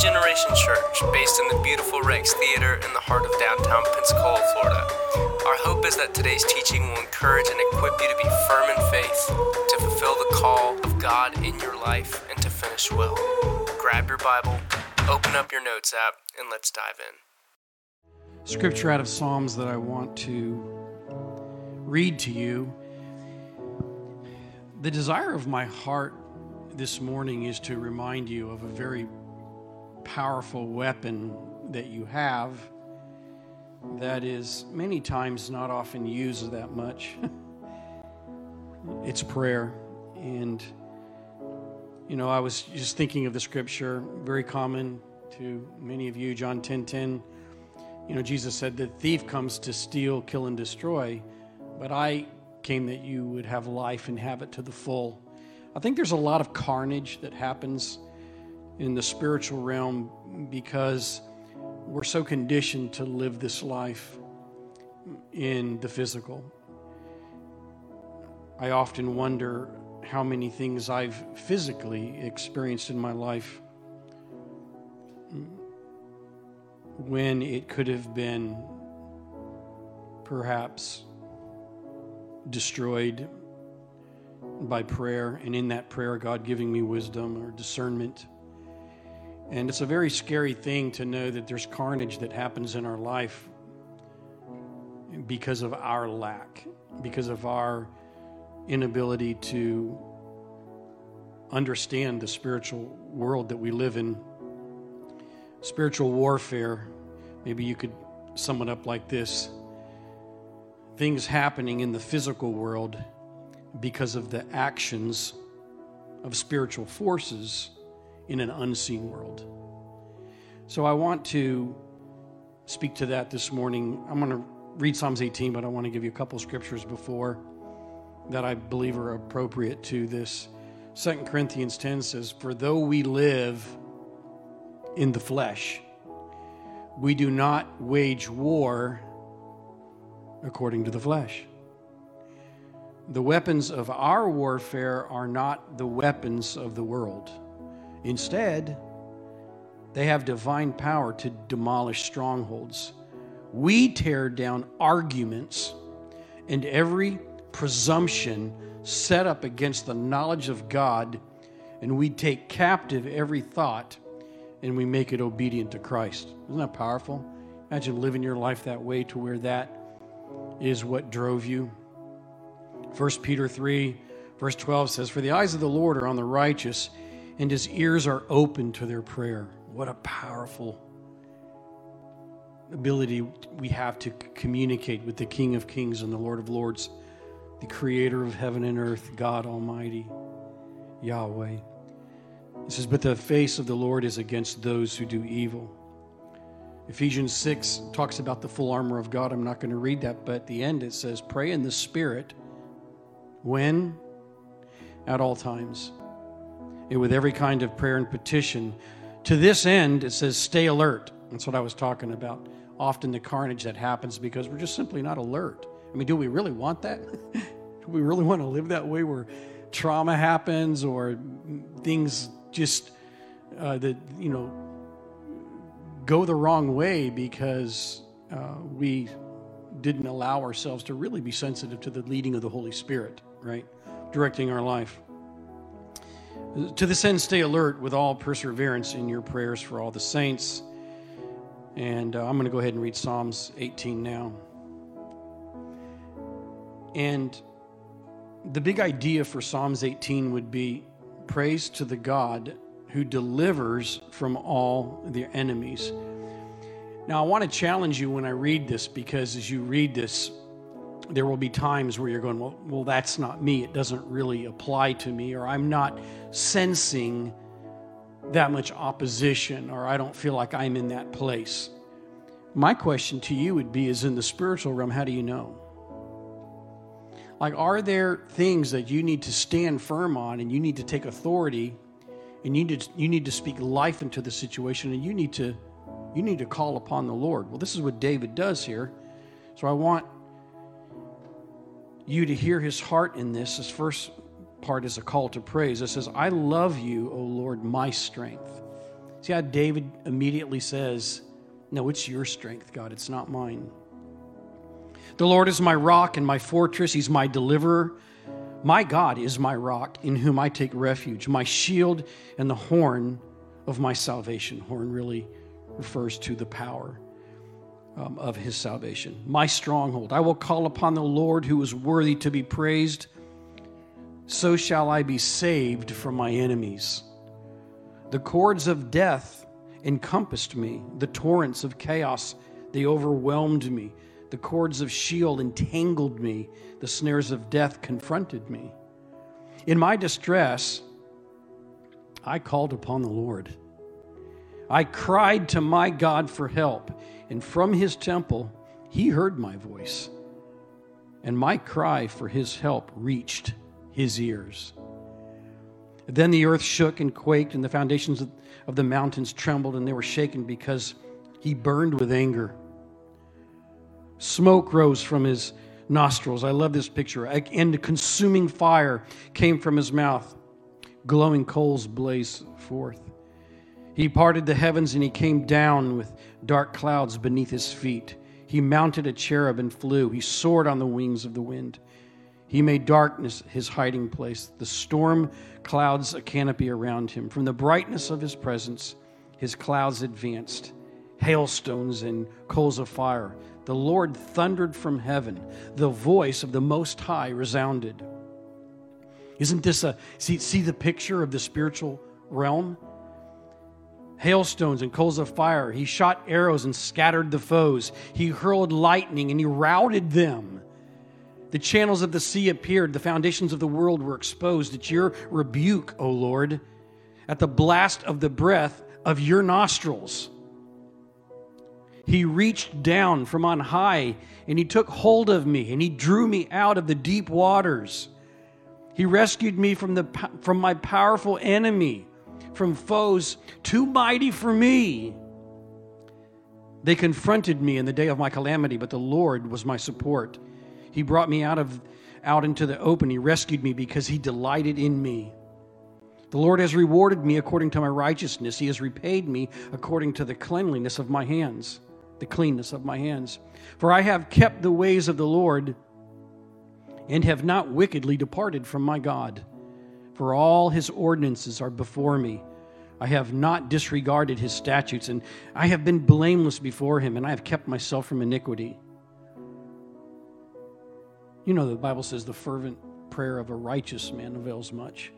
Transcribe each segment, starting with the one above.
Generation Church, based in the beautiful Rex Theater in the heart of downtown Pensacola, Florida. Our hope is that today's teaching will encourage and equip you to be firm in faith, to fulfill the call of God in your life, and to finish well. Grab your Bible, open up your notes app, and let's dive in. Scripture out of Psalms that I want to read to you. The desire of my heart this morning is to remind you of a very powerful weapon that you have that is many times not often used that much. it's prayer. And, you know, I was just thinking of the scripture, very common to many of you, John 10 10. You know, Jesus said, The thief comes to steal, kill, and destroy, but I came that you would have life and have it to the full. I think there's a lot of carnage that happens in the spiritual realm because we're so conditioned to live this life in the physical. I often wonder how many things I've physically experienced in my life when it could have been perhaps destroyed by prayer, and in that prayer, God giving me wisdom or discernment. And it's a very scary thing to know that there's carnage that happens in our life because of our lack, because of our inability to understand the spiritual world that we live in. Spiritual warfare, maybe you could sum it up like this things happening in the physical world because of the actions of spiritual forces in an unseen world. So I want to speak to that this morning. I'm going to read Psalms 18, but I want to give you a couple scriptures before that I believe are appropriate to this. 2 Corinthians 10 says, For though we live in the flesh, we do not wage war according to the flesh. The weapons of our warfare are not the weapons of the world. Instead, they have divine power to demolish strongholds. We tear down arguments and every presumption set up against the knowledge of God, and we take captive every thought and we make it obedient to Christ. Isn't that powerful? Imagine living your life that way to where that is what drove you. 1 Peter 3, verse 12 says, For the eyes of the Lord are on the righteous and his ears are open to their prayer. What a powerful ability we have to communicate with the King of Kings and the Lord of Lords, the creator of heaven and earth, God Almighty, Yahweh. It says, But the face of the Lord is against those who do evil. Ephesians 6 talks about the full armor of God. I'm not going to read that, but at the end it says, Pray in the Spirit when? At all times with every kind of prayer and petition. To this end, it says, stay alert. That's what I was talking about. Often the carnage that happens because we're just simply not alert. I mean, do we really want that? do we really want to live that way where trauma happens or things just uh, that, you know, go the wrong way because uh, we didn't allow ourselves to really be sensitive to the leading of the Holy Spirit, right? Directing our life. To this end, stay alert with all perseverance in your prayers for all the saints. And uh, I'm going to go ahead and read Psalms 18 now. And the big idea for Psalms 18 would be praise to the God who delivers from all their enemies. Now, I want to challenge you when I read this because as you read this, there will be times where you're going, well, well, that's not me. It doesn't really apply to me, or I'm not sensing that much opposition, or I don't feel like I'm in that place. My question to you would be is in the spiritual realm, how do you know? Like, are there things that you need to stand firm on and you need to take authority and you need to, you need to speak life into the situation and you need to you need to call upon the Lord? Well, this is what David does here. So I want you to hear his heart in this. This first part is a call to praise. It says, I love you, O Lord, my strength. See how David immediately says, No, it's your strength, God, it's not mine. The Lord is my rock and my fortress, He's my deliverer. My God is my rock in whom I take refuge, my shield and the horn of my salvation. Horn really refers to the power um, of his salvation. My stronghold. I will call upon the Lord who is worthy to be praised. So shall I be saved from my enemies. The cords of death encompassed me, the torrents of chaos, they overwhelmed me. The cords of Sheol entangled me, the snares of death confronted me. In my distress, I called upon the Lord. I cried to my God for help, and from his temple he heard my voice, and my cry for his help reached his ears. Then the earth shook and quaked, and the foundations of the mountains trembled, and they were shaken because he burned with anger. Smoke rose from his nostrils. I love this picture. And consuming fire came from his mouth. Glowing coals blazed forth. He parted the heavens and he came down with dark clouds beneath his feet. He mounted a cherub and flew. He soared on the wings of the wind. He made darkness his hiding place, the storm clouds a canopy around him. From the brightness of his presence, his clouds advanced, hailstones and coals of fire. The Lord thundered from heaven. The voice of the Most High resounded. Isn't this a see, see the picture of the spiritual realm? Hailstones and coals of fire. He shot arrows and scattered the foes. He hurled lightning and he routed them. The channels of the sea appeared. The foundations of the world were exposed at your rebuke, O Lord, at the blast of the breath of your nostrils. He reached down from on high and he took hold of me and he drew me out of the deep waters. He rescued me from, the, from my powerful enemy from foes too mighty for me. They confronted me in the day of my calamity, but the Lord was my support. He brought me out of out into the open. He rescued me because he delighted in me. The Lord has rewarded me according to my righteousness. He has repaid me according to the cleanliness of my hands, the cleanness of my hands. For I have kept the ways of the Lord and have not wickedly departed from my God for all his ordinances are before me. I have not disregarded his statutes, and I have been blameless before him, and I have kept myself from iniquity. You know, the Bible says the fervent prayer of a righteous man avails much.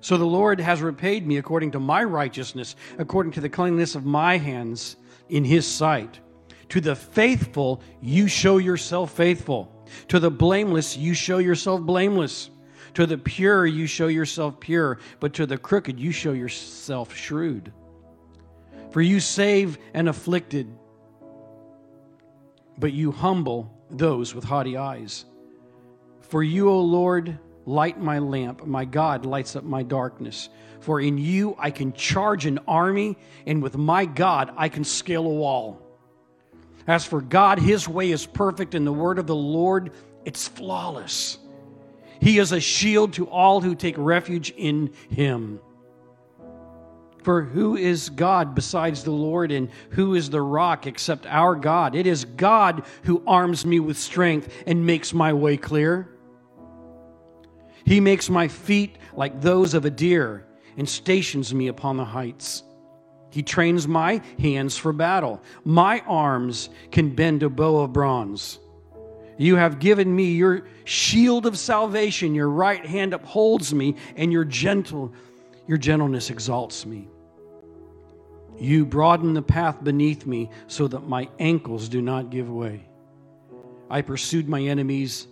So the Lord has repaid me according to my righteousness, according to the cleanliness of my hands in his sight. To the faithful, you show yourself faithful. To the blameless, you show yourself blameless. To the pure, you show yourself pure, but to the crooked, you show yourself shrewd. For you save an afflicted, but you humble those with haughty eyes. For you, O Lord, light my lamp. My God lights up my darkness. For in you I can charge an army, and with my God I can scale a wall. As for God, his way is perfect, and the word of the Lord, it's flawless. He is a shield to all who take refuge in him. For who is God besides the Lord, and who is the rock except our God? It is God who arms me with strength and makes my way clear. He makes my feet like those of a deer and stations me upon the heights. He trains my hands for battle. My arms can bend a bow of bronze. You have given me your shield of salvation. Your right hand upholds me, and your gentle, your gentleness exalts me. You broaden the path beneath me so that my ankles do not give way. I pursued my enemies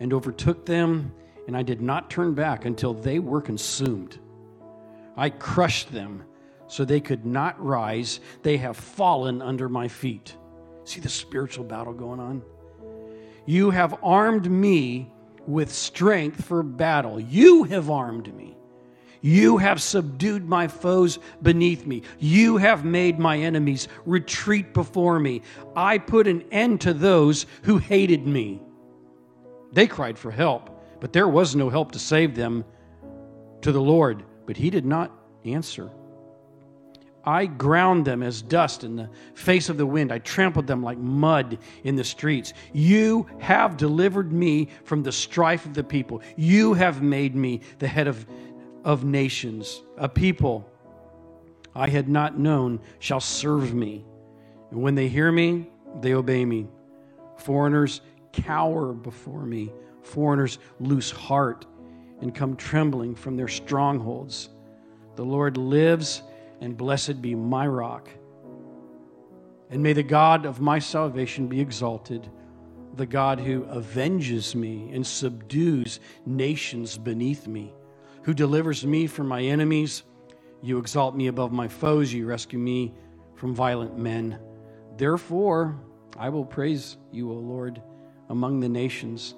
and overtook them, and I did not turn back until they were consumed. I crushed them so they could not rise. They have fallen under my feet. See the spiritual battle going on? You have armed me with strength for battle. You have armed me. You have subdued my foes beneath me. You have made my enemies retreat before me. I put an end to those who hated me. They cried for help, but there was no help to save them to the Lord, but he did not answer. I ground them as dust in the face of the wind. I trampled them like mud in the streets. You have delivered me from the strife of the people. You have made me the head of, of nations. A people I had not known shall serve me. And when they hear me, they obey me. Foreigners cower before me. Foreigners lose heart and come trembling from their strongholds. The Lord lives and blessed be my rock. And may the God of my salvation be exalted, the God who avenges me and subdues nations beneath me, who delivers me from my enemies. You exalt me above my foes, you rescue me from violent men. Therefore, I will praise you, O Lord, among the nations,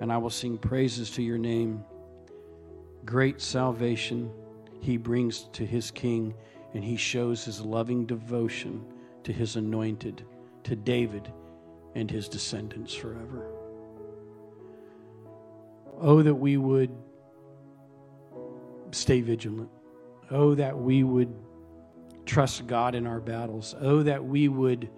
and I will sing praises to your name. Great salvation he brings to his king and he shows his loving devotion to his anointed, to David and his descendants forever. Oh, that we would stay vigilant. Oh, that we would trust God in our battles. Oh, that we would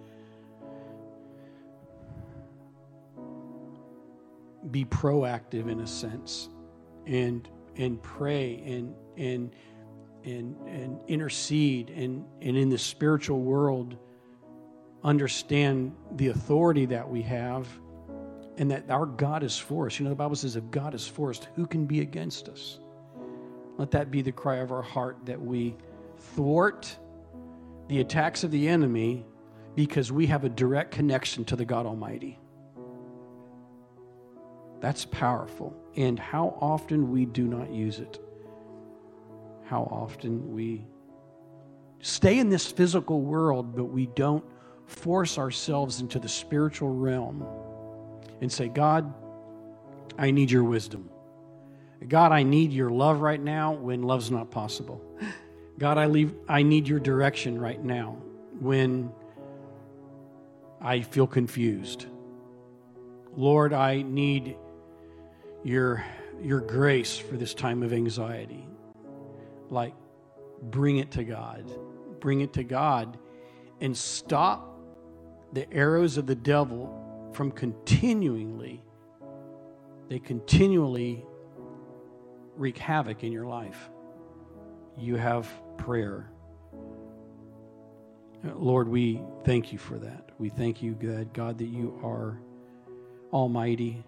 be proactive in a sense and and pray and and and, and intercede and, and in the spiritual world understand the authority that we have and that our God is for us. You know, the Bible says, if God is for us, who can be against us? Let that be the cry of our heart that we thwart the attacks of the enemy because we have a direct connection to the God Almighty. That's powerful. And how often we do not use it how often we stay in this physical world, but we don't force ourselves into the spiritual realm and say, God, I need your wisdom. God, I need your love right now when love's not possible. God, I, leave, I need your direction right now when I feel confused. Lord, I need your, your grace for this time of anxiety like bring it to God. Bring it to God and stop the arrows of the devil from continually, they continually wreak havoc in your life. You have prayer. Lord, we thank you for that. We thank you, God, God, that you are almighty.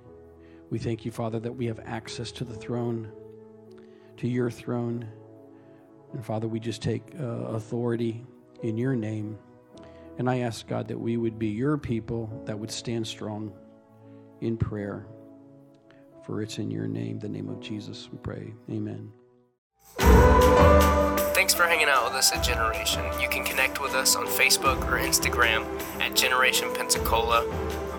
We thank you, Father, that we have access to the throne, to your throne. And Father, we just take uh, authority in your name. And I ask, God, that we would be your people that would stand strong in prayer. For it's in your name, the name of Jesus, we pray. Amen. Thanks for hanging out with us at Generation. You can connect with us on Facebook or Instagram at Generation Pensacola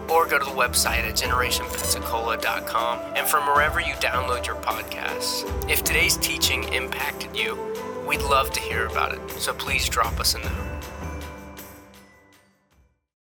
or go to the website at generationpensacola.com and from wherever you download your podcasts. If today's teaching impacted you, We'd love to hear about it, so please drop us a note.